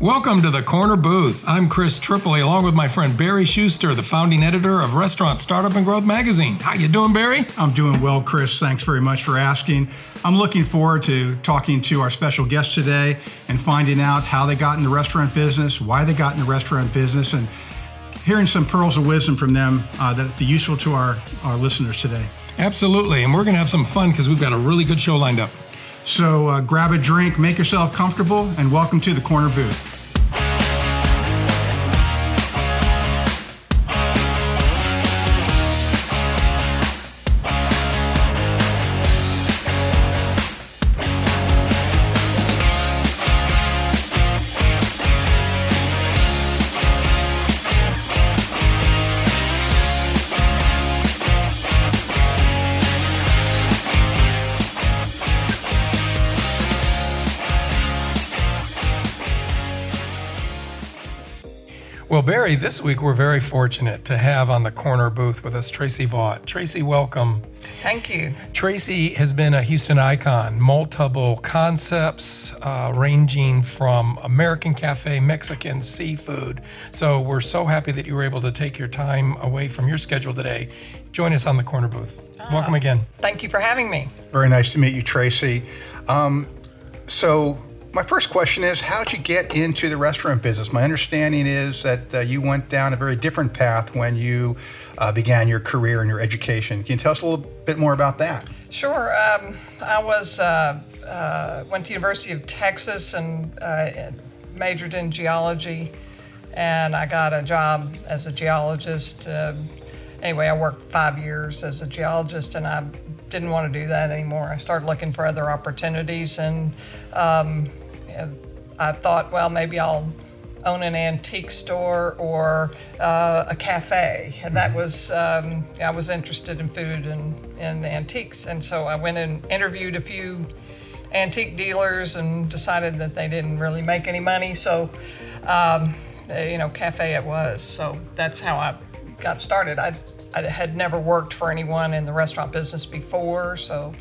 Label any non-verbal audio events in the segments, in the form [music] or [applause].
Welcome to the Corner Booth. I'm Chris Tripoli, along with my friend Barry Shuster, the founding editor of Restaurant Startup and Growth Magazine. How you doing, Barry? I'm doing well, Chris. Thanks very much for asking. I'm looking forward to talking to our special guest today and finding out how they got in the restaurant business, why they got in the restaurant business, and hearing some pearls of wisdom from them uh, that be useful to our, our listeners today. Absolutely, and we're going to have some fun because we've got a really good show lined up. So uh, grab a drink, make yourself comfortable, and welcome to the Corner Booth. Well, this week we're very fortunate to have on the corner booth with us Tracy Vaught. Tracy, welcome. Thank you. Tracy has been a Houston icon, multiple concepts uh, ranging from American cafe, Mexican, seafood. So we're so happy that you were able to take your time away from your schedule today. Join us on the corner booth. Welcome again. Thank you for having me. Very nice to meet you, Tracy. Um, so, my first question is How'd you get into the restaurant business? My understanding is that uh, you went down a very different path when you uh, began your career and your education. Can you tell us a little bit more about that? Sure. Um, I was uh, uh, went to University of Texas and uh, majored in geology, and I got a job as a geologist. Um anyway, I worked five years as a geologist, and I didn't want to do that anymore. I started looking for other opportunities, and um, I thought, well, maybe I'll own an antique store or uh, a cafe. And that was, um, I was interested in food and, and antiques. And so I went and interviewed a few antique dealers and decided that they didn't really make any money. So, um, you know, cafe it was. So that's how I got started. I, I had never worked for anyone in the restaurant business before. So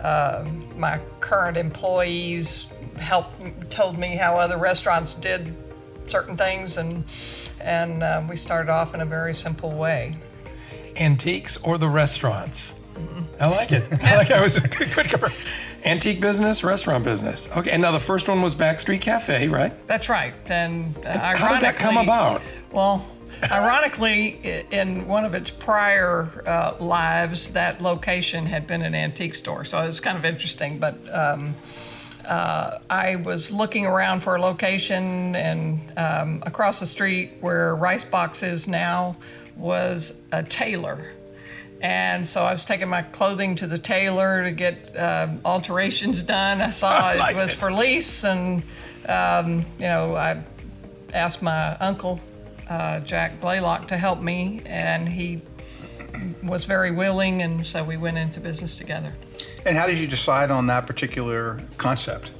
uh, my current employees helped told me how other restaurants did certain things, and and uh, we started off in a very simple way. Antiques or the restaurants? I like it. I like it. I was [laughs] good, Antique business, restaurant business. Okay, and now the first one was Backstreet Cafe, right? That's right. And uh, How did that come about? Well, ironically, in one of its prior uh, lives, that location had been an antique store, so it was kind of interesting. But um, uh, I was looking around for a location, and um, across the street where Rice Box is now was a tailor. And so I was taking my clothing to the tailor to get um alterations done. I saw [laughs] I it was it. for lease, and um, you know I asked my uncle uh, Jack Blaylock to help me, and he was very willing, and so we went into business together. And how did you decide on that particular concept?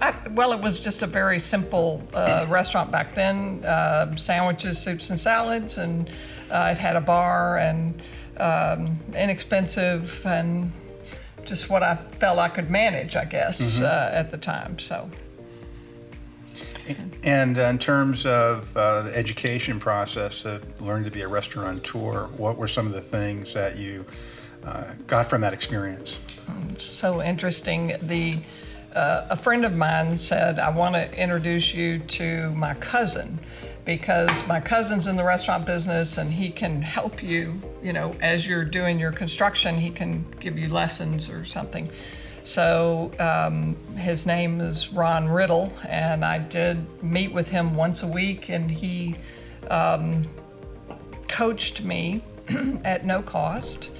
I, well, it was just a very simple uh, restaurant back then uh, sandwiches, soups, and salads. And uh, it had a bar and um, inexpensive and just what I felt I could manage, I guess, uh, at the time. So, And in terms of uh, the education process of learning to be a restaurateur, what were some of the things that you uh, got from that experience? so interesting. The uh, a friend of mine said, "I want to introduce you to my cousin." Because my cousin's in the restaurant business and he can help you, you know, as you're doing your construction, he can give you lessons or something. So um, his name is Ron Riddle, and I did meet with him once a week, and he um, coached me [clears throat] at no cost.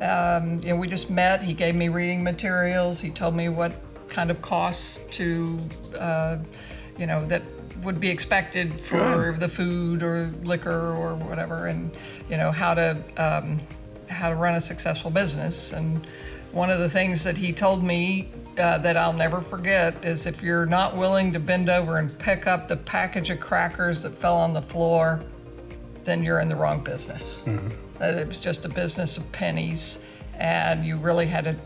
Um, you know, we just met. He gave me reading materials. He told me what kind of costs to, uh, you know, that would be expected for the food or liquor or whatever, and you know how to um, how to run a successful business. And one of the things that he told me uh, that I'll never forget is if you're not willing to bend over and pick up the package of crackers that fell on the floor, then you're in the wrong business. That it was just a business of pennies, and you really had to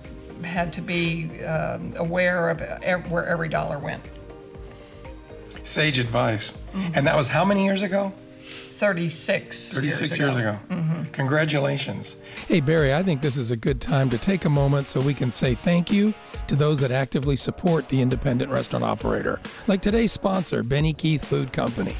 had to be um, aware of where every dollar went. Sage advice. And that was how many years ago? 36. 36 years years ago. ago. Congratulations. Hey, Barry, I think this is a good time to take a moment so we can say thank you to those that actively support the independent restaurant operator, like today's sponsor, Benny Keith Food Company.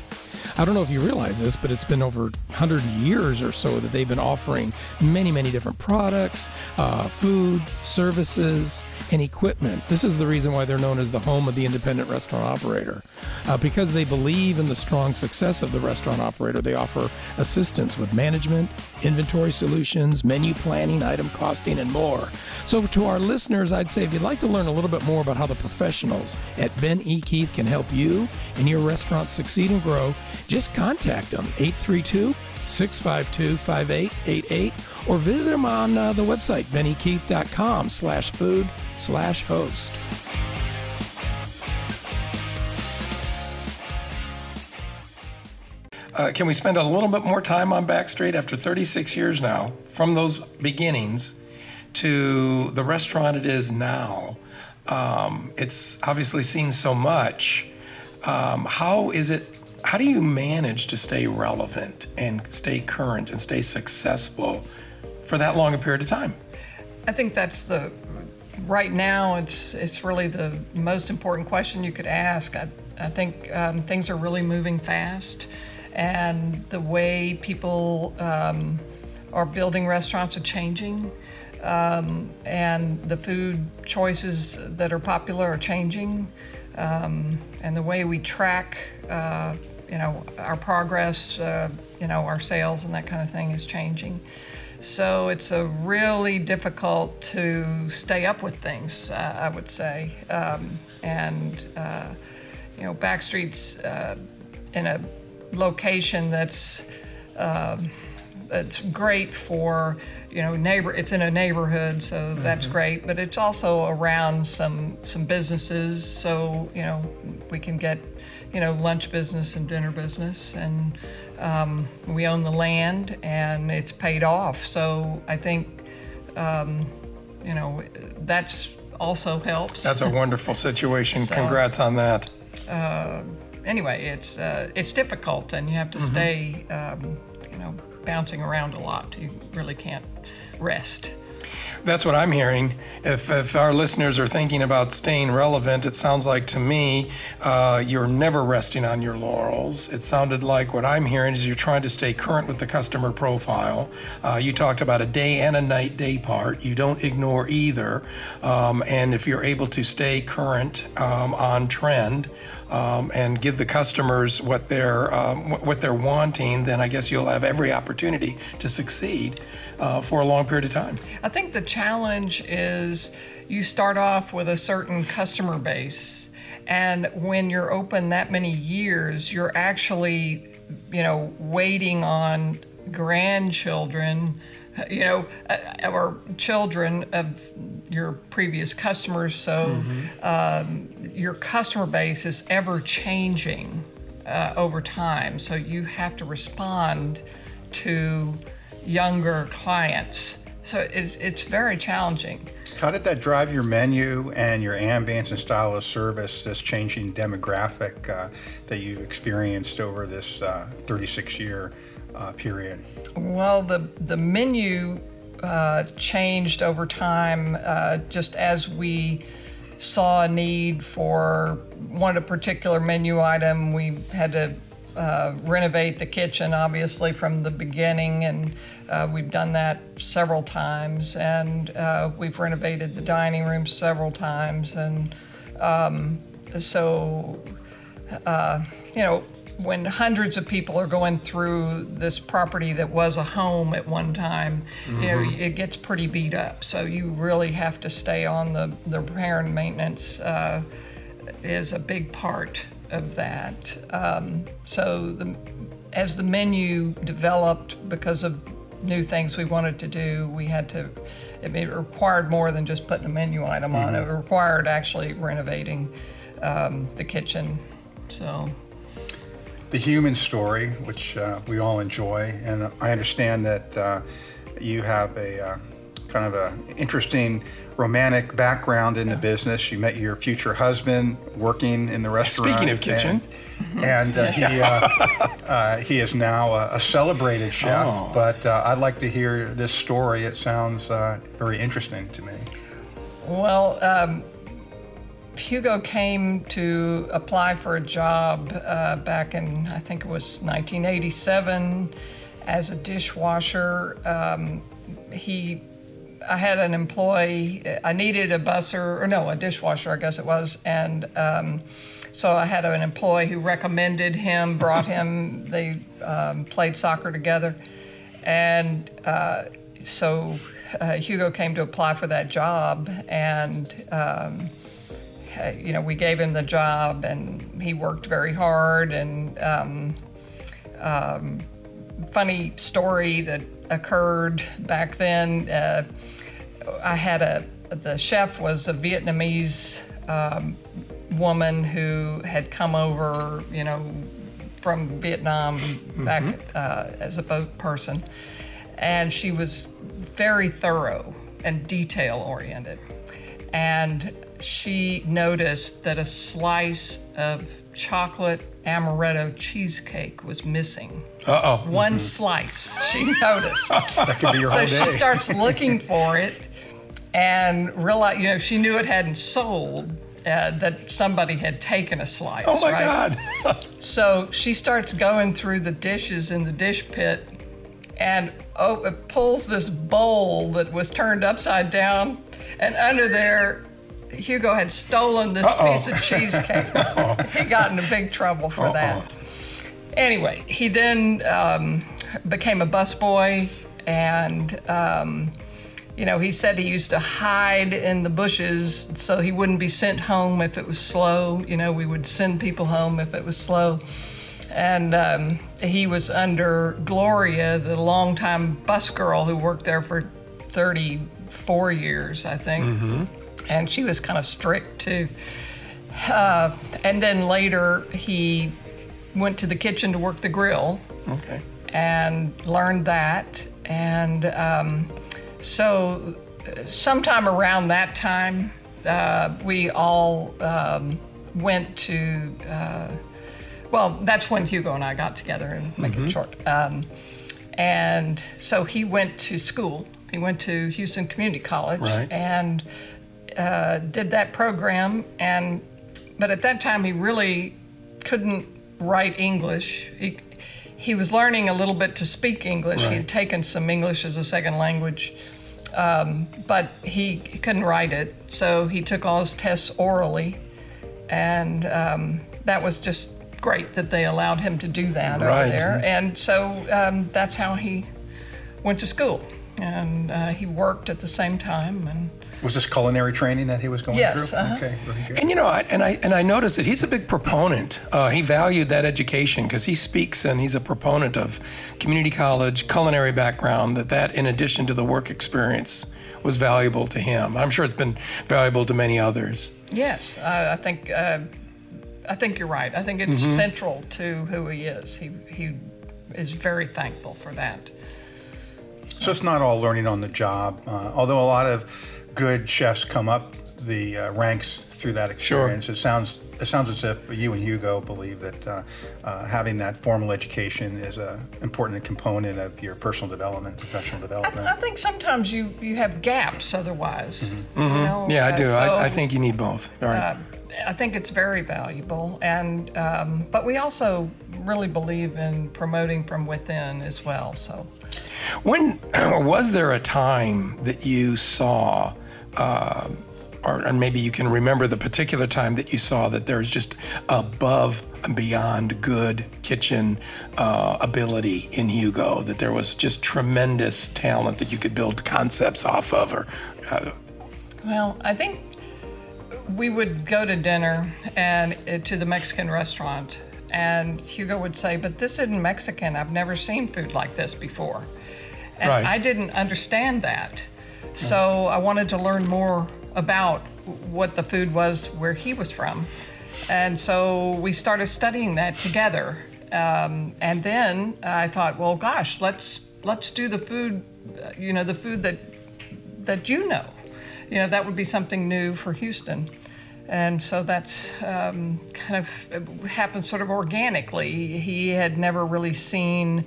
I don't know if you realize this, but it's been over 100 years or so that they've been offering many, many different products, uh, food, services, and equipment. This is the reason why they're known as the home of the independent restaurant operator. Uh, because they believe in the strong success of the restaurant operator, they offer assistance with management, inventory solutions, menu planning, item costing, and more. So, to our listeners, I'd say if you'd like to learn a little bit more about how the professionals at Ben E. Keith can help you and your restaurant succeed and grow, just contact them 832 652 5888 or visit them on uh, the website benekeith.com slash food slash host. Uh, can we spend a little bit more time on Backstreet after 36 years now, from those beginnings to the restaurant it is now? Um, it's obviously seen so much. Um, how is it? How do you manage to stay relevant and stay current and stay successful for that long a period of time? I think that's the right now. It's it's really the most important question you could ask. I, I think um, things are really moving fast, and the way people um, are building restaurants are changing, um, and the food choices that are popular are changing, um, and the way we track. Uh, you know our progress, uh, you know our sales and that kind of thing is changing. So it's a really difficult to stay up with things, uh, I would say. Um, and, uh, you know, Backstreet's uh, in a location that's. Um, that's great for you know neighbor it's in a neighborhood so that's great but it's also around some some businesses so you know we can get you know lunch business and dinner business and um, we own the land and it's paid off. So i think um, you know that's also helps. That's a wonderful situation. [laughs] So- Congrats on that. anyway it's uh, it's difficult and you have to stay um, you know bouncing around a lot. You really can't rest That's what I'm hearing. If, if our listeners are thinking about staying relevant, it sounds like to me uh, you're never resting on your laurels. It sounded like what I'm hearing is you're trying to stay current with the customer profile. Uh, you talked about a day and a night day part. You don't ignore either. Um, and if you're able to stay current um, on trend, um, and give the customers what they're um, what they're wanting, then I guess you'll have every opportunity to succeed uh, for a long period of time. I think the challenge is you start off with a certain customer base, and when you're open that many years, you're actually, you know, waiting on grandchildren, you know, uh, or children of your previous customers. So um, your customer base is ever changing uh, over time. So you have to respond to younger clients. So it's, it's very challenging. How did that drive your menu and your ambience and style of service, this changing demographic uh, that you experienced over this 36 year uh, period? Well, the the menu uh, changed over time, uh, just as we saw a need for one a particular menu item. We had to uh, renovate the kitchen, obviously, from the beginning, and uh, we've done that several times. And uh, we've renovated the dining room several times, and um, so uh, you know, when hundreds of people are going through this property that was a home at one time, you know, it gets pretty beat up. So you really have to stay on the, the repair and maintenance uh, is a big part of that. Um, so the, as the menu developed because of new things we wanted to do, we had to, it required more than just putting a menu item on. It required actually renovating um, the kitchen. So. The human story, which uh, we all enjoy, and I understand that uh, you have a uh, kind of an interesting romantic background in the business. You met your future husband working in the restaurant. Speaking of kitchen. And, and uh, he, uh, uh, he is now a, a celebrated chef. Oh. But uh, I'd like to hear this story. It sounds uh, very interesting to me. Well, um, Hugo came to apply for a job uh, back in, I think it was 1987, as a dishwasher. Um, he, I had an employee. I needed a busser, or no, a dishwasher, I guess it was, and um, so I had an employee who recommended him, brought him. They um, played soccer together, and uh, so uh, Hugo came to apply for that job, and um, uh, you know we gave him the job, and he worked very hard. And um, um, funny story that occurred back then. Uh, I had a the chef was a Vietnamese um, woman who had come over, you know, from Vietnam back uh, as a boat person, and she was very thorough and detail oriented. And she noticed that a slice of chocolate amaretto cheesecake was missing. Uh oh. One slice, she noticed. [laughs] That could be your So whole she starts [laughs] looking for it and realize, you know, she knew it hadn't sold, uh, that somebody had taken a slice. Oh my right? God. [laughs] So she starts going through the dishes in the dish pit and oh, it pulls this bowl that was turned upside down, and under there, Hugo had stolen this Uh-oh. piece of cheesecake. [laughs] he got into big trouble for that. Anyway, he then um, became a busboy, and um, you know, he said he used to hide in the bushes so he wouldn't be sent home if it was slow. You know, we would send people home if it was slow. And um, he was under Gloria, the longtime bus girl who worked there for 34 years, I think. And she was kind of strict too. Uh, and then later, he went to the kitchen to work the grill Okay. and learned that. And um, so, sometime around that time, uh, we all um, went to. Uh, well, that's when Hugo and I got together, and make it short. Um, and so he went to school. He went to Houston Community College Right. and uh, did that program. And but at that time, he really couldn't write English. He, he was learning a little bit to speak English. He had taken some English as a second language, um, but he, he couldn't write it. So he took all his tests orally, and um, that was just great that they allowed him to do that Right. over there. And so um, that's how he went to school, and uh, he worked at the same time. And Was this culinary training that he was going Yes, through? uh-huh. Okay, very good. And you know, I, and I and I noticed that he's a big proponent. Uh, he valued that education because he speaks and he's a proponent of community college, culinary background. That that, in addition to the work experience, was valuable to him. I'm sure it's been valuable to many others. Yes, I, I think uh, I think you're right. I think it's central to who he is. He he is very thankful for that. So it's not all learning on the job, uh, although a lot of good chefs come up the uh, ranks through that experience. It sounds it sounds as if you and Hugo believe that uh, uh, having that formal education is an important component of your personal development, professional development. I think sometimes you you have gaps otherwise. you know? Yeah, I Uh, do. I, I think you need both. All right. uh, I think it's very valuable, and um, but we also really believe in promoting from within as well. So. When [clears throat] was there a time that you saw, uh, or and maybe you can remember the particular time that you saw that there's just above and beyond good kitchen uh, ability in Hugo, that there was just tremendous talent that you could build concepts off of, or uh, Well, I think we would go to dinner and uh, to the Mexican restaurant, and Hugo would say, "But this isn't Mexican. I've never seen food like this before," and Right. I didn't understand that. So I wanted to learn more about what the food was where he was from, and so we started studying that together. Um, and then I thought, well, gosh, let's let's do the food, uh, you know, the food that that you know. You know, that would be something new for Houston. And so that's um, kind of happened sort of organically. He had never really seen,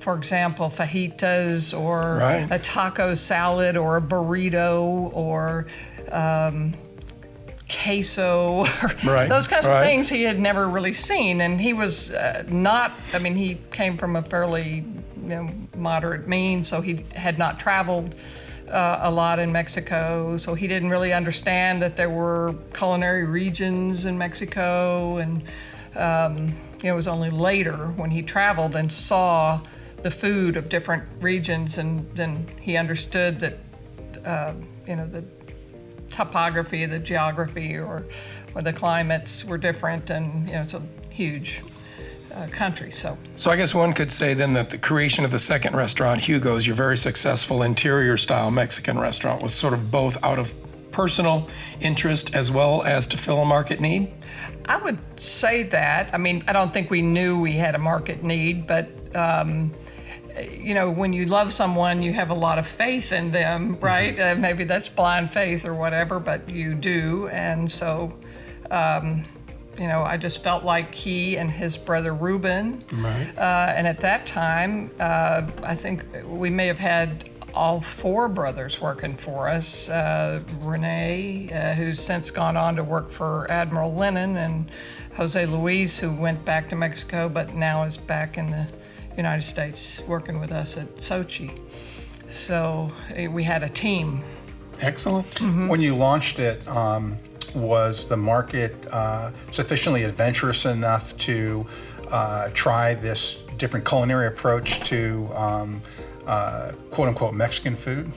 for example, fajitas or Right. a taco salad or a burrito or um, queso, Right, those kinds right. of things he had never really seen. And he was uh, not, I mean, he came from a fairly you know, moderate means, so he had not traveled uh, a lot in Mexico. So he didn't really understand that there were culinary regions in Mexico. And um, it was only later when he traveled and saw the food of different regions, and then he understood that, uh, you know, the topography, the geography, or, or the climates were different, and you know it's a huge uh, country. So So I guess one could say then that the creation of the second restaurant, Hugo's, your very successful interior style Mexican restaurant, was sort of both out of personal interest as well as to fill a market need. I would say that. I mean, I don't think we knew we had a market need, but. Um, you know, when you love someone, you have a lot of faith in them, right? Uh, maybe that's blind faith or whatever, but you do. And so, um, you know, I just felt like he and his brother Ruben, Right. uh, and at that time, uh, I think we may have had all four brothers working for us. Uh, Renee, uh, who's since gone on to work for Admiral Lennon, and Jose Luis, who went back to Mexico but now is back in the United States working with us at Xochi. So eh, we had a team. Excellent. When you launched it, um, was the market uh, sufficiently adventurous enough to uh, try this different culinary approach to um, uh, quote unquote Mexican food?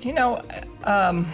You know, um,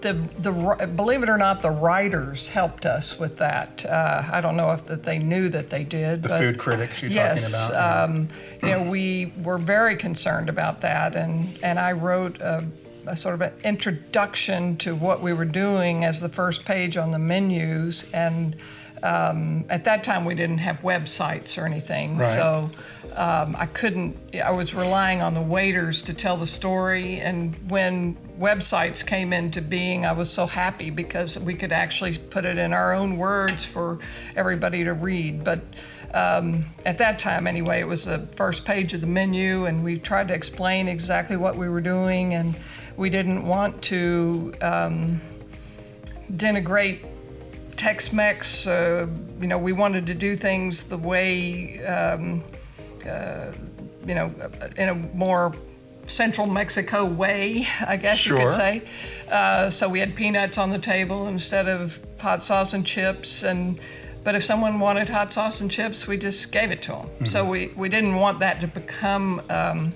the the believe it or not, the writers helped us with that. Uh, I don't know if that they knew that they did. The but food critics you're yes, talking about? um, you know, we were very concerned about that, and and I wrote a, a sort of an introduction to what we were doing as the first page on the menus, and um, at that time we didn't have websites or anything, Right. so um, I couldn't. I was relying on the waiters to tell the story, and when websites came into being, I was so happy because we could actually put it in our own words for everybody to read. But um, at that time, anyway, it was the first page of the menu, and we tried to explain exactly what we were doing, and we didn't want to um, denigrate Tex-Mex. Uh, you know, we wanted to do things the way, um, uh, you know, in a more central Mexico way, I guess you could say. Uh, so we had peanuts on the table instead of hot sauce and chips, and but if someone wanted hot sauce and chips, we just gave it to them. So we, we didn't want that to become. Um,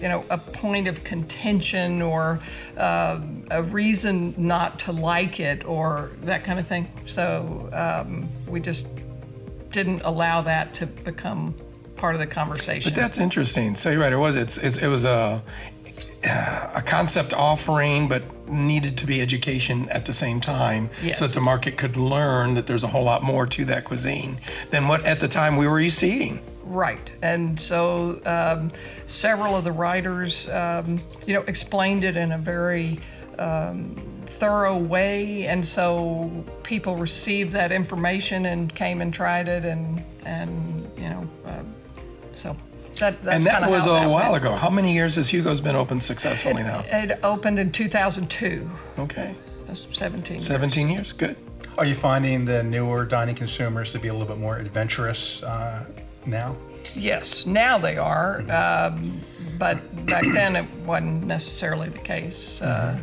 you know, a point of contention or uh, a reason not to like it or that kind of thing. So um, we just didn't allow that to become part of the conversation. But that's interesting. So you're right. It was. It's. it's it was a a concept offering, but needed to be education at the same time, Yes. so that the market could learn that there's a whole lot more to that cuisine than what at the time we were used to eating. Right, and so um, several of the writers, um, you know, explained it in a very um, thorough way, and so people received that information and came and tried it, and and you know, uh, so that that's and that was how a that while went. ago. How many years has Hugo's been open successfully now? It opened in 2002. Okay, That's 17. years. 17 years. Good. Are you finding the newer dining consumers to be a little bit more adventurous uh, now? Yes, now they are, um, but back then it wasn't necessarily the case. Uh,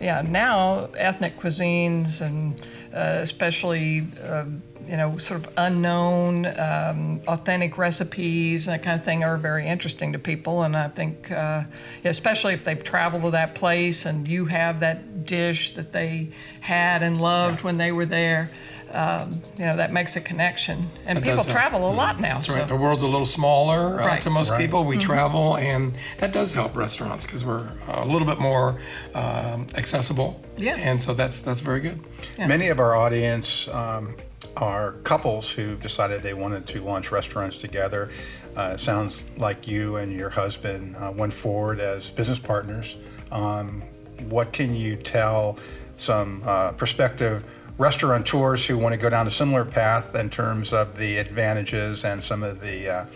Yeah, now ethnic cuisines and uh, especially uh, you know sort of unknown, um, authentic recipes and that kind of thing are very interesting to people, and I think uh, especially if they've traveled to that place and you have that dish that they had and loved when they were there. Um, you know that makes a connection, and That people does help. travel a lot now. That's so- right. The world's a little smaller uh, Right. to most Right. people. We travel, and that does help restaurants because we're a little bit more um, accessible. Yeah. And so that's that's very good. Many of our audience um, are couples who decided they wanted to launch restaurants together. Uh, sounds like you and your husband uh, went forward as business partners. Um, what can you tell some uh, prospective restaurateurs who want to go down a similar path in terms of the advantages and some of the uh,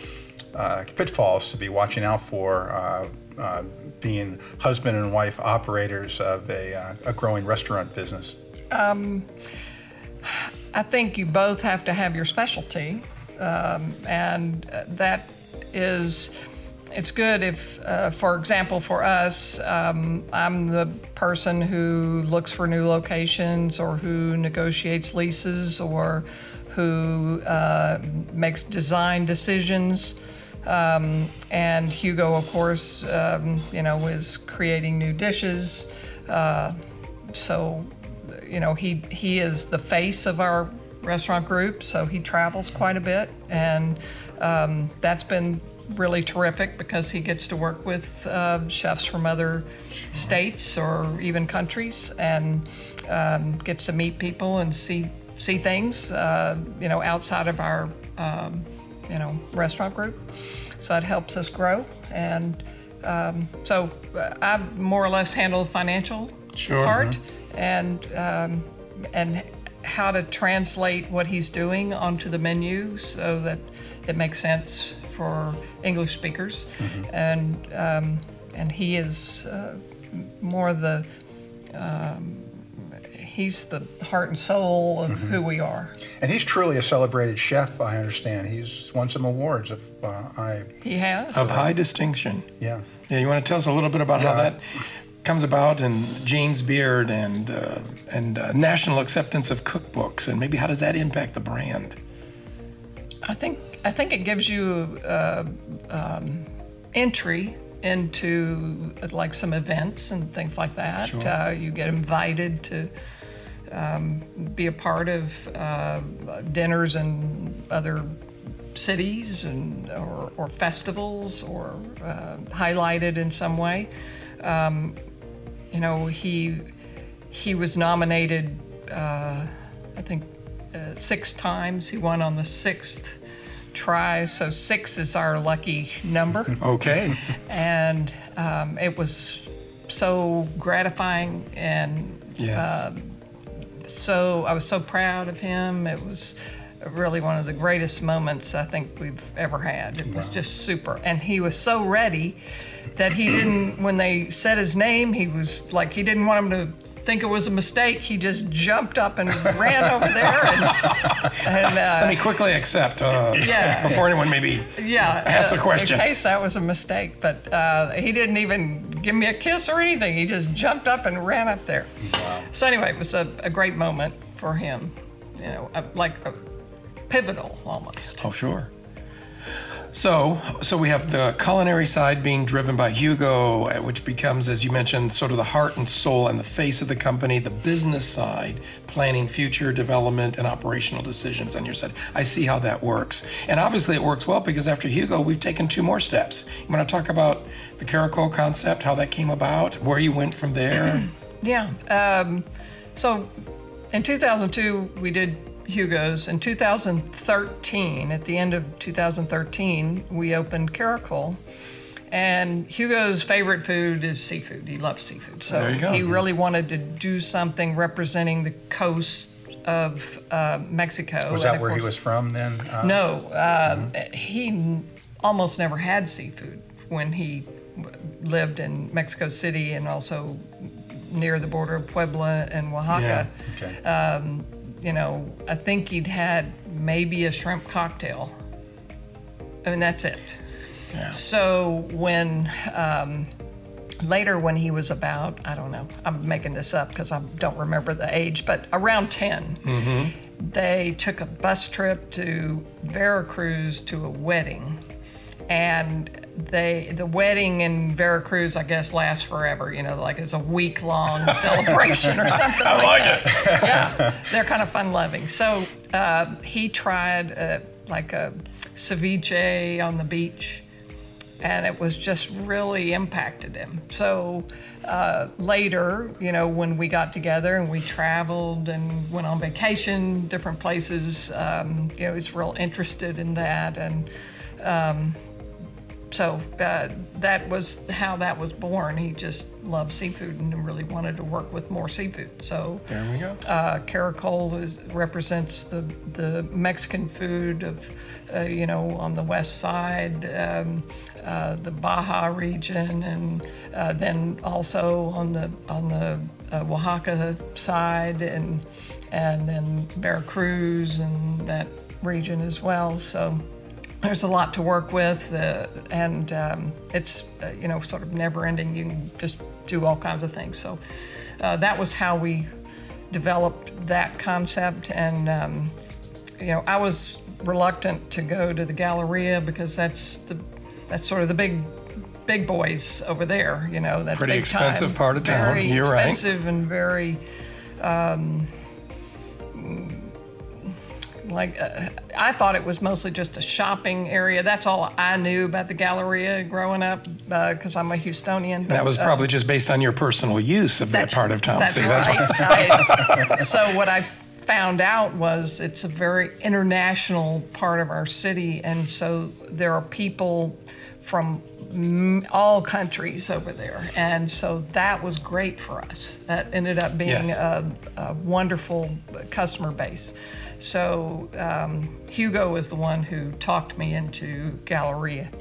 uh, pitfalls to be watching out for uh, being husband and wife operators of a, a growing restaurant business? Um, I think you both have to have your specialty, um, and that is it's good if, uh, for example, for us, um, I'm the person who looks for new locations or who negotiates leases or who uh, makes design decisions. Um, and Hugo, of course, um, you know, is creating new dishes. Uh, so, you know, he he is the face of our restaurant group. So he travels quite a bit, and um, that's been really terrific because he gets to work with uh, chefs from other states or even countries and um, gets to meet people and see see things uh, you know outside of our um, you know restaurant group so that helps us grow and um, so uh, I more or less handle the financial sure. part mm-hmm. And um, and how to translate what he's doing onto the menu so that it makes sense for English speakers, mm-hmm. and um, and he is uh, more the um, he's the heart and soul of mm-hmm. who we are. And he's truly a celebrated chef. I understand he's won some awards. If uh, I he has of high distinction. Yeah. Yeah. You want to tell us a little bit about yeah. how that comes about and James Beard and uh, and uh, national acceptance of cookbooks and maybe how does that impact the brand? I think I think it gives you uh, um, entry into like some events and things like that. Sure. Uh, you get invited to um, be a part of uh, dinners in other cities and or, or festivals or uh, highlighted in some way. Um, you know, he he was nominated, uh, I think, uh, six times. He won on the sixth try. So six is our lucky number. [laughs] okay. And um, it was so gratifying and yes. uh, so I was so proud of him. It was really one of the greatest moments I think we've ever had. It wow. was just super. And he was so ready that he didn't, when they said his name, he was like, he didn't want him to think it was a mistake, he just jumped up and ran over there. And, and uh, let me quickly accept. Uh, yeah. Before anyone maybe yeah asks uh, a question. In case that was a mistake, but uh, he didn't even give me a kiss or anything. He just jumped up and ran up there. Wow. So anyway, it was a, a great moment for him. You know, a, like a pivotal almost. Oh sure. So, so we have the culinary side being driven by Hugo, uh, which becomes, as you mentioned, sort of the heart and soul and the face of the company. The business side, planning future development and operational decisions on your side. I see how that works, and obviously it works well because after Hugo, we've taken two more steps. You want to talk about the Caracol concept, how that came about, where you went from there? [clears throat] yeah. Um, so, in 2002, we did Hugo's. In 2013, at the end of 2013, we opened Caracol. And Hugo's favorite food is seafood. He loves seafood. So he really wanted to do something representing the coast of uh, Mexico. Was that where course, he was from then? Uh, no. Uh, mm-hmm. He almost never had seafood when he lived in Mexico City and also near the border of Puebla and Oaxaca. Yeah. Okay. Um, you know, I think he'd had maybe a shrimp cocktail. I mean, that's it. Yeah. So when um, later, when he was about, I don't know, I'm making this up because I don't remember the age, but around 10, mm-hmm. they took a bus trip to Veracruz to a wedding. And they the wedding in Veracruz, I guess, lasts forever. You know, like it's a week long [laughs] celebration or something. I like, like it. yeah, [laughs] they're kind of fun loving. So uh, he tried uh, like a ceviche on the beach, and it was just really impacted him. So uh, later, you know, when we got together and we traveled and went on vacation, different places, um, you know, he's real interested in that and. Um, so uh, that was how that was born. He just loved seafood and really wanted to work with more seafood. So There we go. uh, Caracol is, represents the the Mexican food of, uh, you know, on the west side, um, uh, the Baja region, and uh, then also on the on the uh, Oaxaca side, and and then Veracruz and that region as well. So there's a lot to work with, uh, and um, it's uh, you know sort of never ending. You can just do all kinds of things. So uh, that was how we developed that concept, and um, you know I was reluctant to go to the Galleria because that's the that's sort of the big big boys over there. You know that's Pretty expensive time, part of town. Very You're right. expensive and very. Like uh, I thought it was mostly just a shopping area. That's all I knew about the Galleria growing up because I'm a Houstonian. But, That was uh, probably just based on your personal use of that part of town. That's See, right. I- [laughs] so what I found out was it's a very international part of our city, and so there are people from all countries over there, and so that was great for us. That ended up being Yes. a, a wonderful customer base. So um, Hugo was the one who talked me into Galleria.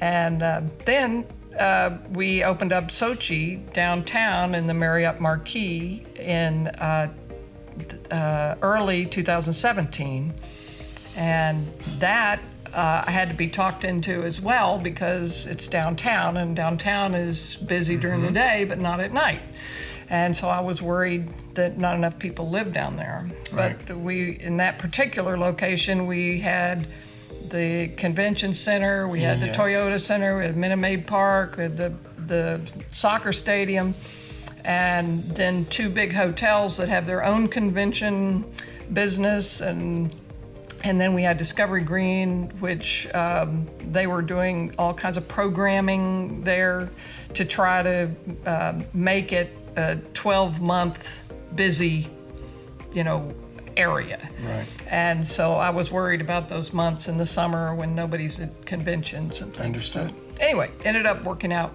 And uh, then uh, we opened up Xochi downtown in the Marriott Marquis in uh, uh, early 2017. And that uh, I had to be talked into as well because it's downtown, and downtown is busy during the day, but not at night. And so I was worried that not enough people live down there. Right. But we, in that particular location, we had the convention center, we had the Toyota Center, we had Minute Maid Park, we had the the soccer stadium, and then two big hotels that have their own convention business and and then we had Discovery Green, which um, they were doing all kinds of programming there to try to uh, make it a 12 month busy, you know, area. Right. And so I was worried about those months in the summer when nobody's at conventions and things. Understood. So anyway, ended up working out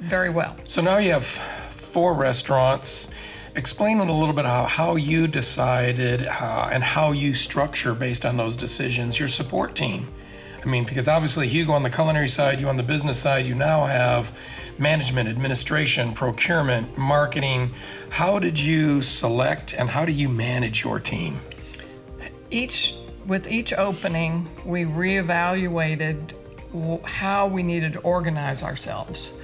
very well. So now you have four restaurants. Explain a little bit how, how you decided uh, and how you structure based on those decisions your support team. I mean, because obviously Hugo on the culinary side, you on the business side, you now have management, administration, procurement, marketing. How did you select and how do you manage your team? each with each opening we reevaluated how we needed to organize ourselves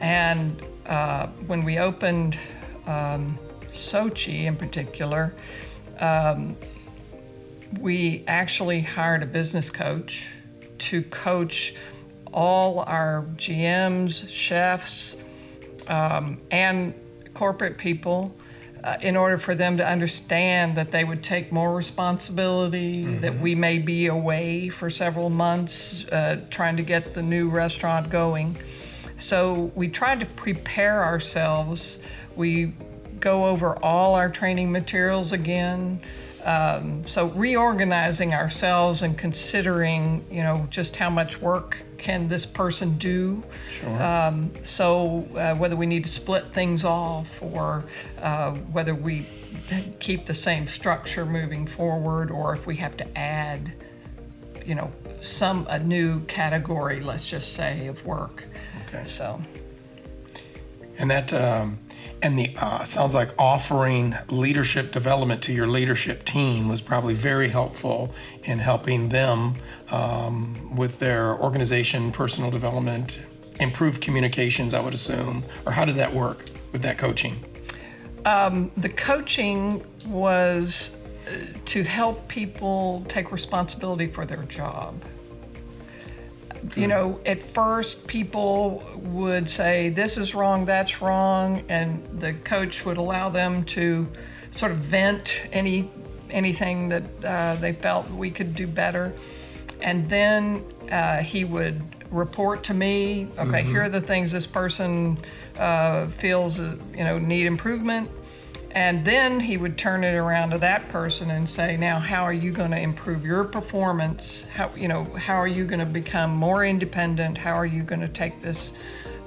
and uh, when we opened um, xochi in particular um, we actually hired a business coach to coach all our gms chefs um, and corporate people uh, in order for them to understand that they would take more responsibility, that we may be away for several months uh, trying to get the new restaurant going. So we tried to prepare ourselves. We go over all our training materials again. Um, so reorganizing ourselves and considering, you know, just how much work can this person do. Um, so uh, whether we need to split things off or uh, whether we keep the same structure moving forward or if we have to add, you know, some a new category, let's just say, of work. Okay. So. And that, um, and the uh, sounds like offering leadership development to your leadership team was probably very helpful in helping them um, with their organization, personal development, improved communications. I would assume, or how did that work with that coaching? the coaching was uh, to help people take responsibility for their job. You know, at first people would say, This is wrong, that's wrong, and the coach would allow them to sort of vent any anything that uh, they felt we could do better. And then uh, he would report to me, okay, here are the things this person uh, feels, uh, you know, need improvement And then he would turn it around to that person and say, "Now, how are you going to improve your performance? How you know how are you going to become more independent? How are you going to take this,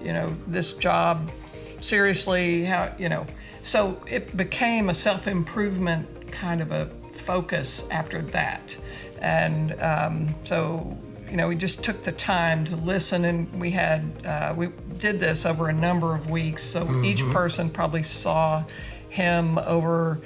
you know, this job seriously? How you know?" So it became a self-improvement kind of a focus after that, and um, so you know we just took the time to listen, and we had uh, we did this over a number of weeks. So each person probably saw him over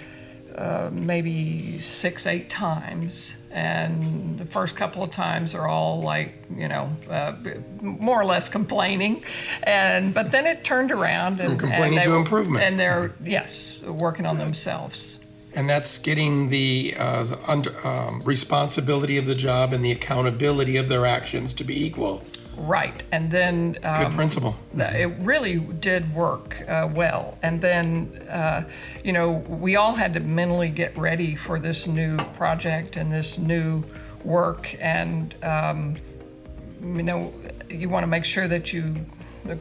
uh, maybe six, eight times. And the first couple of times are all like, you know, uh, more or less complaining, and but then it turned around and, complaining and they to improvement. and they're yes working on themselves. And that's getting the, uh, the under, um, responsibility of the job and the accountability of their actions to be equal. Right, and then Good um, principle. it really did work uh, well. And then, uh, you know, we all had to mentally get ready for this new project and this new work. And, um, you know, you want to make sure that you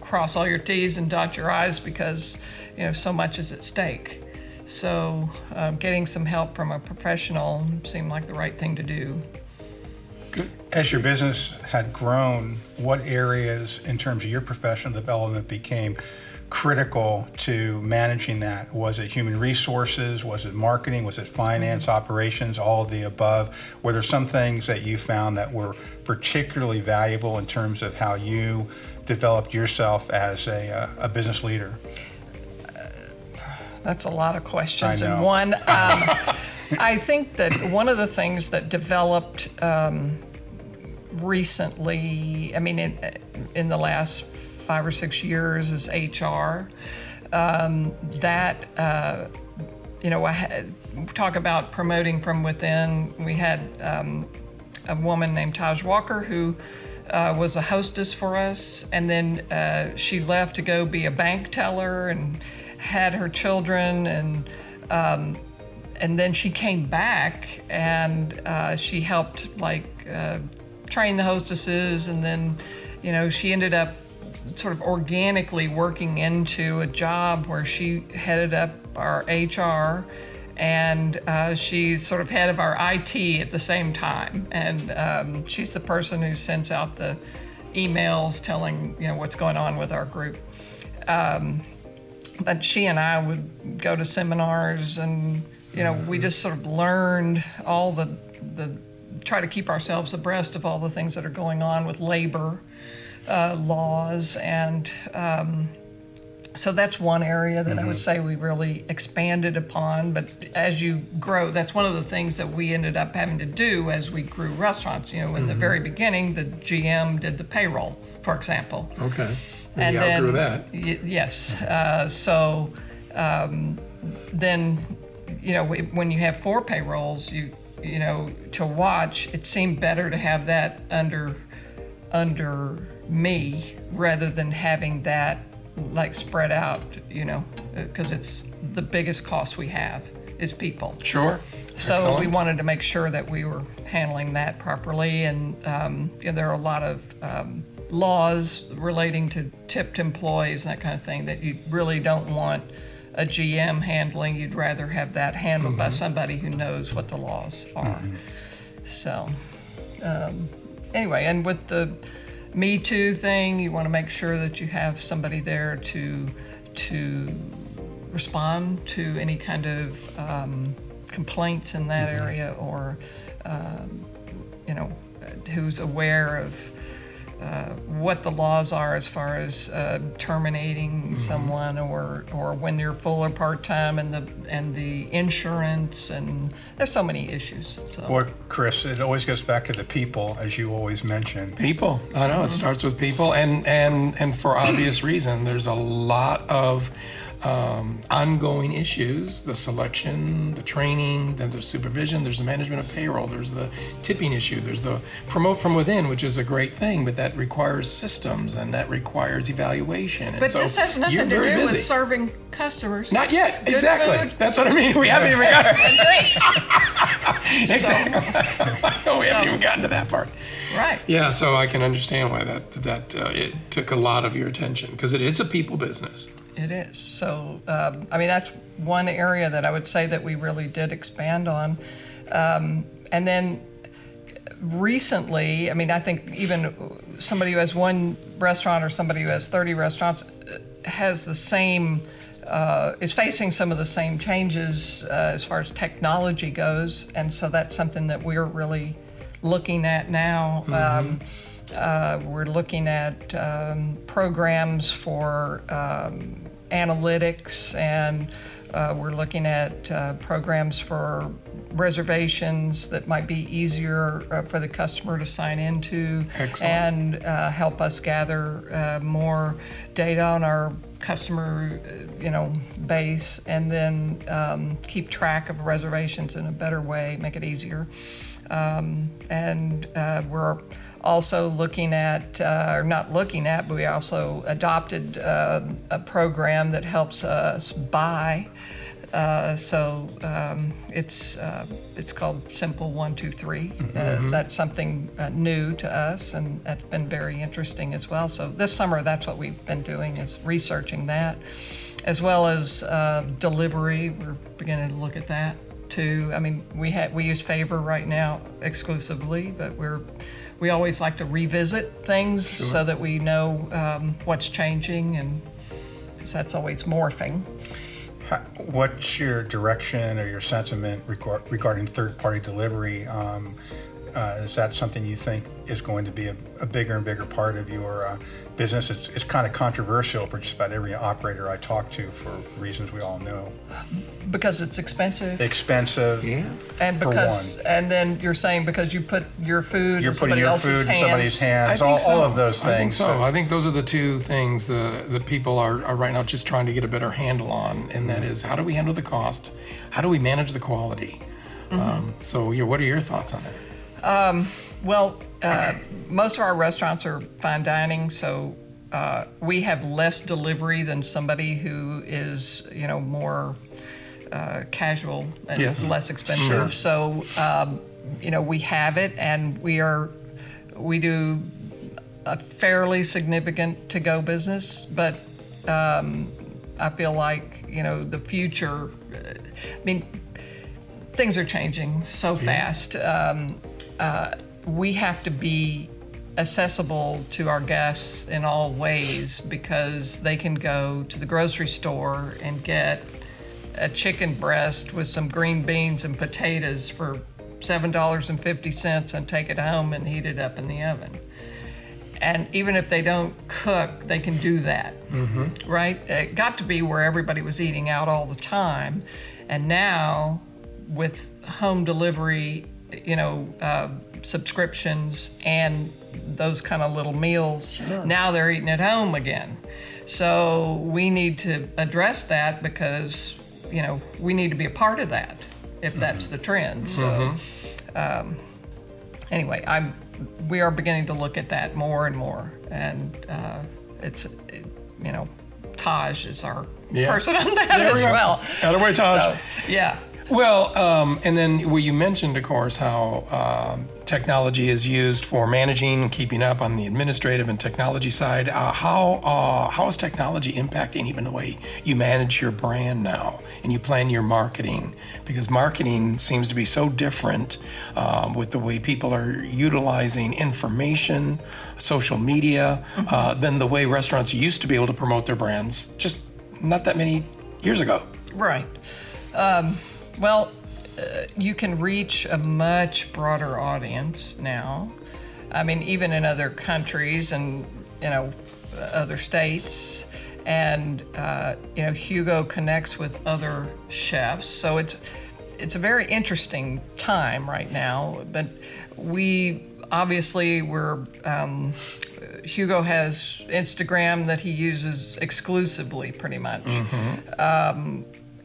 cross all your T's and dot your I's because, you know, so much is at stake. So, uh, getting some help from a professional seemed like the right thing to do. As your business had grown, what areas in terms of your professional development became critical to managing that? Was it human resources? Was it marketing? Was it finance, operations, all of the above? Were there some things that you found that were particularly valuable in terms of how you developed yourself as a, uh, a business leader? That's a lot of questions in one. [laughs] Um, I think that one of the things that developed um, recently, I mean, in, in the last five or six years, is HR. Um, that, uh, you know, I had, talk about promoting from within. We had um, a woman named Taj Walker who uh, was a hostess for us, and then uh, she left to go be a bank teller and had her children, and um, and then she came back and uh, she helped like uh, train the hostesses, and then you know she ended up sort of organically working into a job where she headed up our HR and uh, she's sort of head of our IT at the same time. And um, she's the person who sends out the emails telling you know what's going on with our group. Um, but she and I would go to seminars, and you know we just sort of learned all the the try to keep ourselves abreast of all the things that are going on with labor uh, laws and. Um, so that's one area that I would say we really expanded upon. But as you grow, that's one of the things that we ended up having to do as we grew restaurants. You know, in the very beginning, the GM did the payroll, for example. Okay. And, you outgrew that. y- yes. Uh, so um, then, you know, when you have four payrolls, you you know, to watch, it seemed better to have that under under me rather than having that like spread out. You know, because it's the biggest cost we have is people. Sure. So we wanted to make sure that we were handling that properly, and um, you know, there are a lot of um, laws relating to tipped employees and that kind of thing that you really don't want a GM handling. You'd rather have that handled by somebody who knows what the laws are. So, um, anyway, and with the Me Too thing, you want to make sure that you have somebody there to to respond to any kind of um, complaints in that area, or um, you know, who's aware of. Uh, what the laws are as far as uh, terminating someone or or when they're full or part-time and the and the insurance and there's so many issues so Boy, Chris, it always goes back to the people, as you always mention. People. I know it starts with people, and and and for obvious reason. There's a lot of um, ongoing issues: the selection, the training, then the supervision. There's the management of payroll. There's the tipping issue. There's the promote from within, which is a great thing, but that requires systems and that requires evaluation. And But so this has nothing to do very with serving customers. Not yet. Good exactly. food. That's what I mean. We haven't even gotten. [laughs] and drinks. [laughs] [laughs] no, we haven't even gotten to that part. right. Yeah, so I can understand why that that uh, it took a lot of your attention because it is a people business. It is. So, um, I mean, that's one area that I would say that we really did expand on. Um, and then recently, I mean, I think even somebody who has one restaurant or somebody who has 30 restaurants uh, has the same. Uh, is facing some of the same changes uh, as far as technology goes, and so that's something that we're really looking at now. Um, uh, we're looking at um, programs for um, analytics, and uh, we're looking at uh, programs for reservations that might be easier uh, for the customer to sign into Excellent. and uh, help us gather uh, more data on our customer uh, you know base and then um, keep track of reservations in a better way make it easier um, and uh, we're also looking at, uh, or not looking at, but we also adopted uh, a program that helps us buy. Uh, so um, it's uh, it's called Simple One Two Three. Uh, that's something uh, new to us, and that's been very interesting as well. So this summer, that's what we've been doing is researching that, as well as uh, delivery. We're beginning to look at that too. I mean, we had we use Favor right now exclusively, but we're we always like to revisit things so that we know um, what's changing, and 'cause that's always morphing. How- What's your direction or your sentiment regard- regarding third-party delivery? Um, uh, is that something you think is going to be a, a bigger and bigger part of your uh, business? It's, it's kind of controversial for just about every operator I talk to for reasons we all know. Because it's expensive, Expensive. Yeah. and for because and then you're saying because you put your food You're in putting somebody your else's food hands. in somebody's I hands. think All, so. all of those things. I think so. I think those are the two things the the people are, are right now just trying to get a better handle on, and that is how do we handle the cost, how do we manage the quality. Mm-hmm. Um, so, yeah, what are your thoughts on that? Well, uh, most of our restaurants are fine dining, so uh, we have less delivery than somebody who is, you know, more uh, casual and Yes. less expensive. So, um, you know, we have it, and we are, we do a fairly significant to-go business, but um, I feel like, you know, the future. uh, I mean, things are changing so fast. Um, uh, we have to be accessible to our guests in all ways because they can go to the grocery store and get a chicken breast with some green beans and potatoes for $7.50 and take it home and heat it up in the oven. And even if they don't cook, they can do that, right? It got to be where everybody was eating out all the time. And now, with home delivery, you know, uh, subscriptions and those kind of little meals, now they're eating at home again. So we need to address that because, you know, we need to be a part of that if that's the trend. So um, anyway, I'm, we are beginning to look at that more and more. And uh, it's, it, you know, Taj is our Yeah. person on that There we as go. well. Attaboy, Taj. So, yeah. Well, um, and then well, you mentioned, of course, how um, technology is used for managing and keeping up on the administrative and technology side. Uh, how uh, how is technology impacting even the way you manage your brand now and you plan your marketing? Because marketing seems to be so different um, with the way people are utilizing information, social media, uh, than the way restaurants used to be able to promote their brands just not that many years ago. Right. Um, well, uh, you can reach a much broader audience now. I mean, even in other countries and you know other states, and uh, you know Hugo connects with other chefs, so it's it's a very interesting time right now. But we obviously we're um, Hugo has Instagram that he uses exclusively, pretty much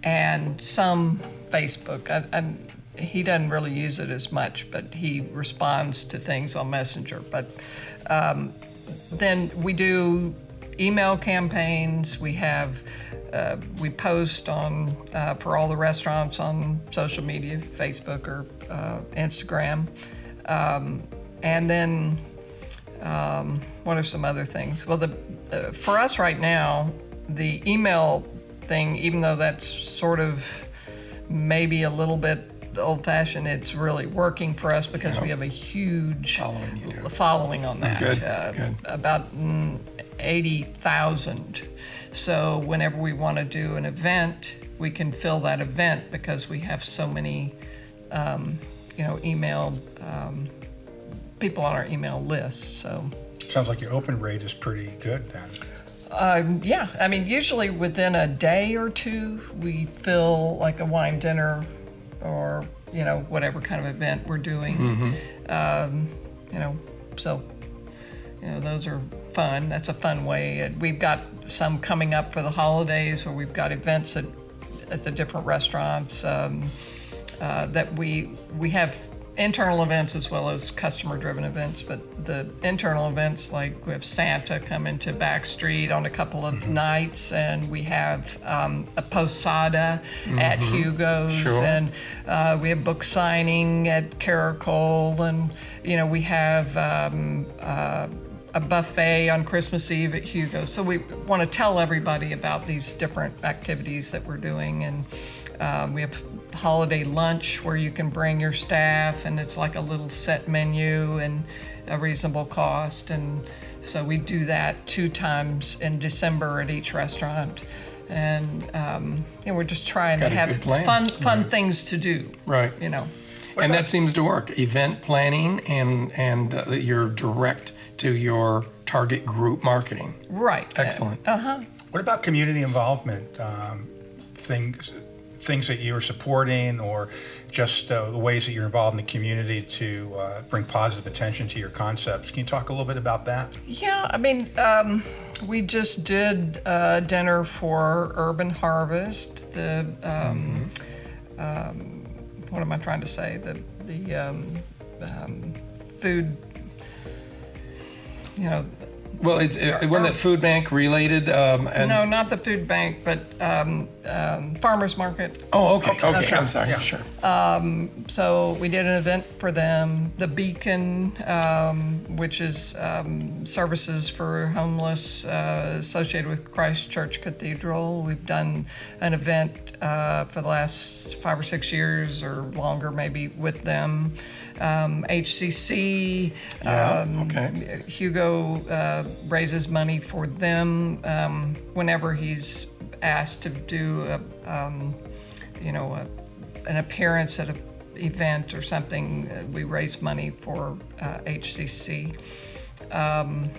and some Facebook. I, I, he doesn't really use it as much, but he responds to things on Messenger. But um, then we do email campaigns. We have uh, we post on uh, for all the restaurants on social media, Facebook or uh, Instagram, um, and then um, what are some other things? Well, the uh, for us right now, the email thing, even though that's sort of maybe a little bit old fashioned, it's really working for us because Yeah. we have a huge Following following on that. Good, Uh, good. About mm, 80,000. So whenever we want to do an event, we can fill that event because we have so many, um, you know, email um, people on our email list. So. Sounds like your open rate is pretty good then. Um, yeah, I mean, usually within a day or two, we fill like a wine dinner or, you know, whatever kind of event we're doing. Um, you know, so, you know, those are fun. That's a fun way. We've got some coming up for the holidays where we've got events at, at the different restaurants um, uh, that we, we have internal events as well as customer driven events but the internal events like we have santa come into backstreet on a couple of nights and we have um, a posada at hugo's Sure. and uh, we have book signing at caracol and you know we have um, uh, a buffet on Christmas Eve at Hugo. So we want to tell everybody about these different activities that we're doing, and um, we have holiday lunch where you can bring your staff, and it's like a little set menu and a reasonable cost. And so we do that two times in December at each restaurant. And um, you know, we're just trying Got to have good plan. fun, fun things to do. Right. You know. and that seems to work. Event planning and and uh, you're direct to your target group marketing. Right. Excellent. Uh huh. What about community involvement? Um, things, things that you are supporting, or just uh, the ways that you're involved in the community to uh, bring positive attention to your concepts. Can you talk a little bit about that? Yeah, I mean, um, we just did a dinner for Urban Harvest. The um, um, what am I trying to say? The the um, um, food. You know, Well, it's it, wasn't that food bank related? Um, and no, not the food bank, but um, um, farmers market. oh, okay, okay. sure. I'm sorry. Yeah. Sure. So we did an event for them. The Beacon, um, which is um, services for homeless uh, associated with Christ Church Cathedral. We've done an event uh, for the last five or six years or longer, maybe, with them. Um, HCC. Yeah, um, okay. Hugo uh, raises money for them um, whenever he's asked to do a, um, you know, a, an appearance at an event or something. uh, We raise money for uh, HCC. Um,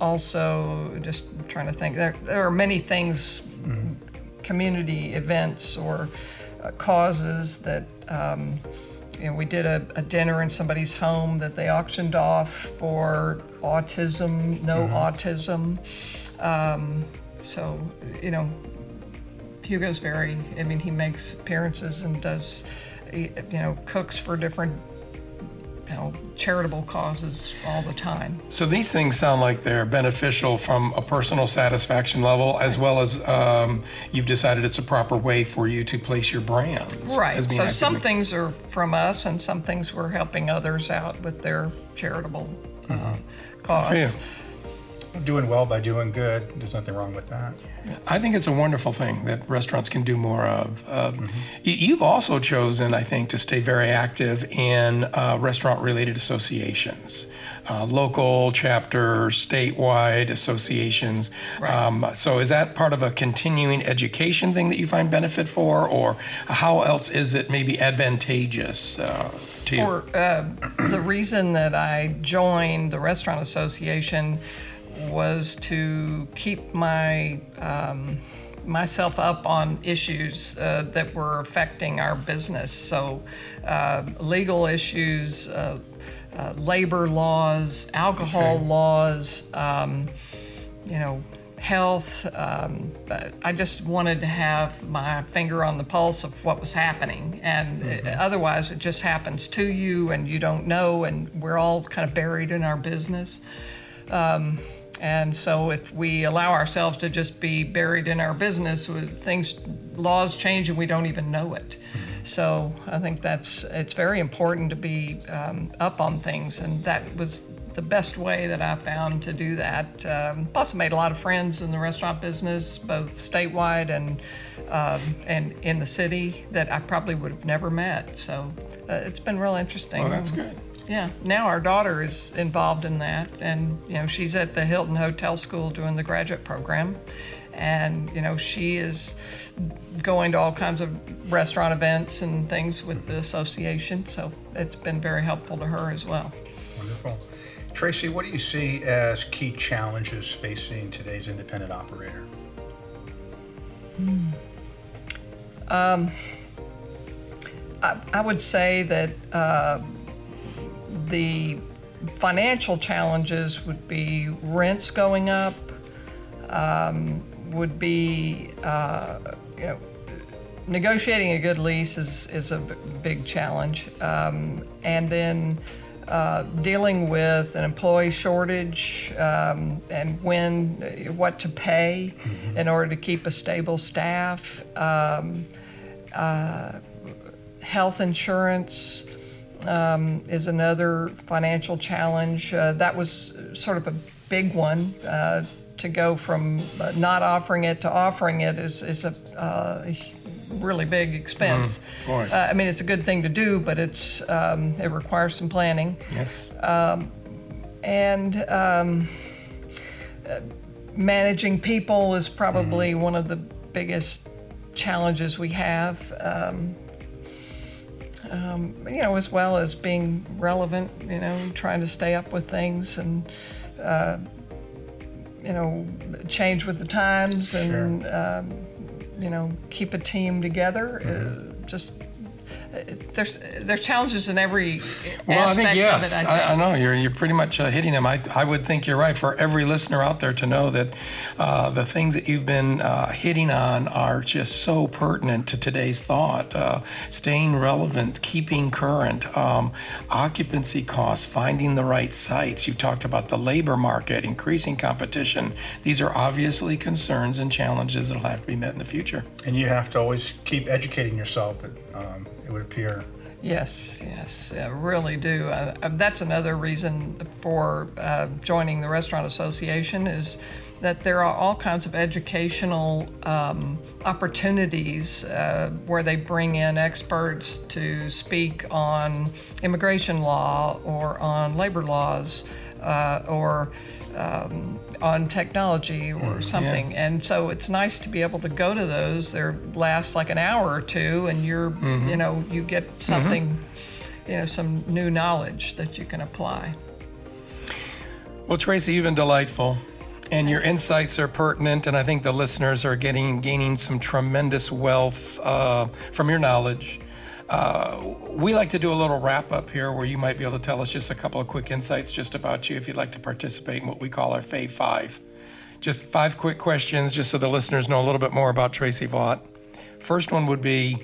also, just trying to think, there, there are many things, community events or uh, causes that. You know, we did a, a dinner in somebody's home that they auctioned off for autism, no autism. Um, so, you know, Hugo's very, I mean, he makes appearances and does, you know, cooks for different, you know, charitable causes all the time. So these things sound like they're beneficial from a personal satisfaction level, as well as um, you've decided it's a proper way for you to place your brands. Right. as being So some things are from us, and some things we're helping others out with their charitable uh, cause. For you. Doing well by doing good. There's nothing wrong with that. I think it's a wonderful thing that restaurants can do more of. Uh, y- You've also chosen, I think, to stay very active in uh, restaurant related associations, uh, local chapters, statewide associations. Um, so, is that part of a continuing education thing that you find benefit for, or how else is it maybe advantageous uh, to you? For uh, the reason that I joined the Restaurant Association was to keep my um, myself up on issues uh, that were affecting our business. So, uh, legal issues, uh, uh, labor laws, alcohol laws. Um, you know, health. Um, I just wanted to have my finger on the pulse of what was happening. And uh, otherwise, it just happens to you and you don't know, and we're all kind of buried in our business. Um, and so, if we allow ourselves to just be buried in our business, things, laws change, and we don't even know it. So I think that's it's very important to be um, up on things, and that was the best way that I found to do that. Um, plus, I made a lot of friends in the restaurant business, both statewide and um, and in the city that I probably would have never met. So uh, it's been real interesting. Oh, that's good. Yeah. Now our daughter is involved in that, and you know she's at the Hilton Hotel School doing the graduate program, and you know she is going to all kinds of restaurant events and things with the association. So it's been very helpful to her as well. Wonderful. Tracy, what do you see as key challenges facing today's independent operator? I, I would say that uh, the financial challenges would be rents going up, um, would be, uh, you know, negotiating a good lease is, is a big challenge. Um, and then uh, dealing with an employee shortage um, and when, what to pay in order to keep a stable staff. Um, uh, health insurance um, is another financial challenge. Uh, that was sort of a big one. Uh, to go from uh, not offering it to offering it is, is a uh, really big expense. boy. Uh, I mean, it's a good thing to do, but it's um, it requires some planning Yes. and um, uh, managing people is probably one of the biggest challenges we have. Um, you know, as well as being relevant, you know, trying to stay up with things and, uh, you know, change with the times and, um, you know, keep a team together. Uh, just uh, there's there's challenges in every Well, I aspect think yes. of it. I I, think. I, know you're you're pretty much uh, hitting them. I I would think you're right. For every listener out there to know that uh, the things that you've been uh, hitting on are just so pertinent to today's thought. Uh, staying relevant, keeping current, um, occupancy costs, finding the right sites. You talked about the labor market, increasing competition. These are obviously concerns and challenges that'll have to be met in the future. And you have to always keep educating yourself, it, um, it would appear. Yes, yes, I really do. Uh, that's another reason for uh, joining the Restaurant Association is that there are all kinds of educational um, opportunities uh, where they bring in experts to speak on immigration law or on labor laws uh, or um, on technology or mm, something. And so it's nice to be able to go to those. They last like an hour or two, and you're, mm-hmm. you know, you get something, mm-hmm. you know, some new knowledge that you can apply. Well, Tracy, you've been delightful, and your insights are pertinent, and I think the listeners are getting gaining some tremendous wealth uh, from your knowledge. Uh, we like to do a little wrap up here where you might be able to tell us just a couple of quick insights just about you if you'd like to participate in what we call our Fave Five. Just five quick questions, just so the listeners know a little bit more about Tracy Vaught. First one would be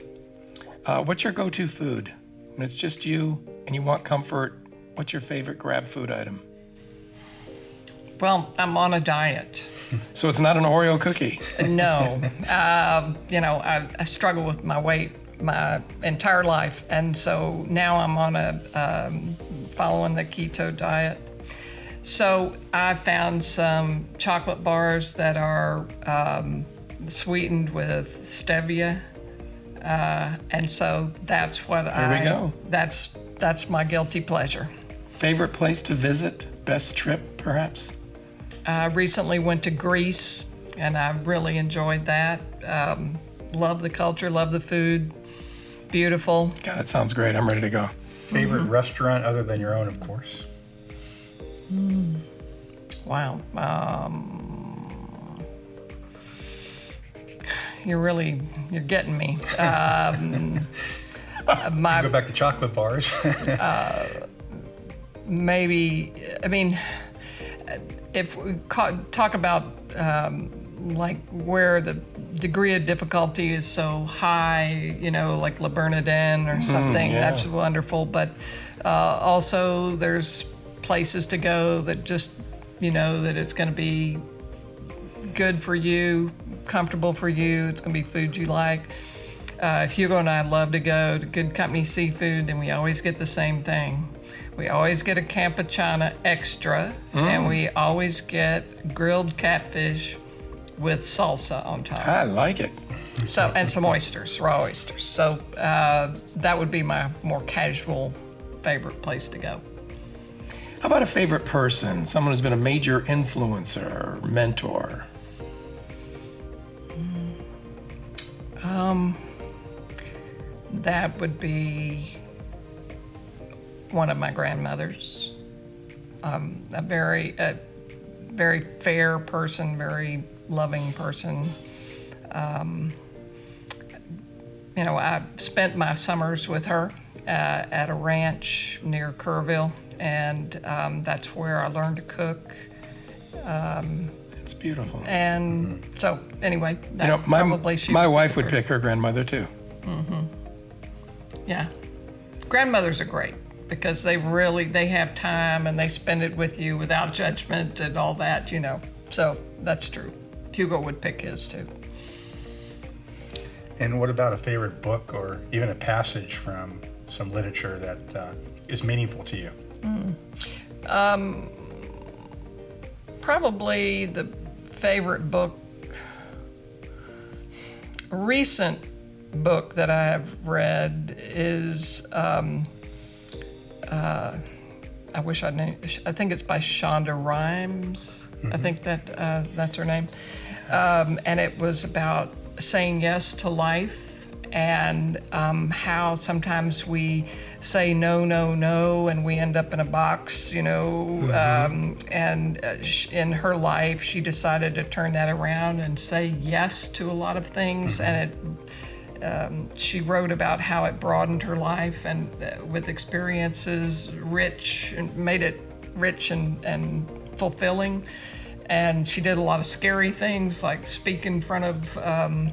uh, What's your go to food? When it's just you and you want comfort, what's your favorite grab food item? Well, I'm on a diet. So it's not an Oreo cookie. No, [laughs] um, you know, I, I struggle with my weight my entire life, and so now I'm on a um, following the keto diet. So I found some chocolate bars that are um, sweetened with stevia, uh, and so that's what I. There we go. That's that's my guilty pleasure. Favorite place to visit? Best trip, perhaps? I recently went to Greece, and I really enjoyed that. Um, love the culture, love the food. Beautiful. God, that sounds great. I'm ready to go. Favorite restaurant other than your own, of course. Wow. Um, you're really you're getting me. Um, [laughs] my Go back to chocolate bars. [laughs] maybe i mean if we ca- talk about um, like where the degree of difficulty is so high you know like la bernardin or something yeah. that's wonderful but uh, also there's places to go that just you know that it's going to be good for you comfortable for you it's going to be food you like uh, Hugo and I love to go to Good Company Seafood, and we always get the same thing. We always get a Campechana extra, and we always get grilled catfish with salsa on top. I like it. So and some oysters, raw oysters. So uh, that would be my more casual favorite place to go. How about a favorite person? Someone who's been a major influencer or mentor? That would be one of my grandmothers. Um, a very, a very fair person, very loving person. Um, you know, I spent my summers with her uh, at a ranch near Kerrville, and um, that's where I learned to cook. It's beautiful. And so, anyway, that you know, my, probably she my wife would pick her grandmother too. Mm-hmm. Yeah. Grandmothers are great because they really they have time and they spend it with you without judgment and all that, you know. So that's true. Hugo would pick his too. And what about a favorite book or even a passage from some literature that uh, is meaningful to you? Probably the favorite book recent book that I have read is um, uh, I wish I knew. I think it's by Shonda Rhimes. I think that uh, that's her name, um, and it was about saying yes to life and um, how sometimes we say no, no, no, and we end up in a box, you know. Um, and uh, sh- in her life, she decided to turn that around and say yes to a lot of things, and it um, she wrote about how it broadened her life and uh, with experiences rich and made it rich and, and fulfilling. And she did a lot of scary things like speak in front of um,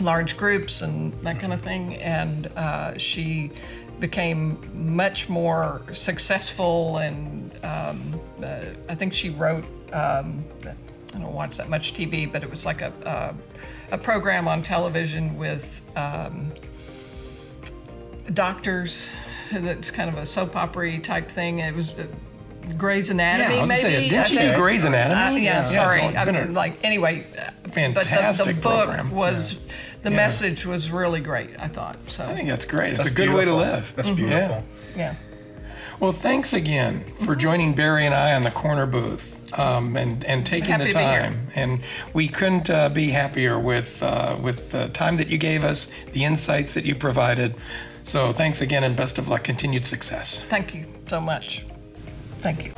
large groups and that kind of thing. And uh, she became much more successful. And um, uh, I think she wrote, um, I don't watch that much TV, but it was like a, a, program on television with um, doctors. That's kind of a soap opera type thing. It was uh, Grey's Anatomy, Yeah, I was gonna maybe. say, didn't she I do think. Grey's Anatomy? Uh, yeah, it's sorry. all I been a- mean, like anyway, uh, but the, the book program. was the Yeah. message was really great. I thought so. I think that's great. It's That's a good way to live. That's Mhm. beautiful. yeah. Well, thanks again for joining Barry and I on the corner booth um, and and taking Happy the to be here. time. And we couldn't uh, be happier with uh, with the time that you gave us, the insights that you provided. So thanks again, and best of luck. Continued success. Thank you so much. Thank you.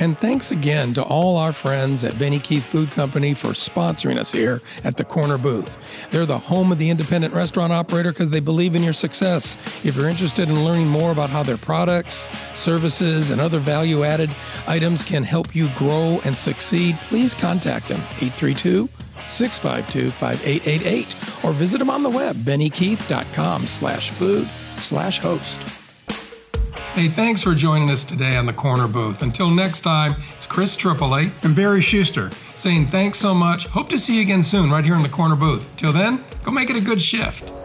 And thanks again to all our friends at Benny Keith Food Company for sponsoring us here at the corner booth. They're the home of the independent restaurant operator because they believe in your success. If you're interested in learning more about how their products, services, and other value added items can help you grow and succeed, please contact them 832 652 5888 or visit them on the web, benekeith.com slash food slash host. Hey, thanks for joining us today on the corner booth. Until next time, it's Chris Tripoli And Barry Shuster. saying thanks so much. Hope to see you again soon right here in the corner booth. Till then, go make it a good shift.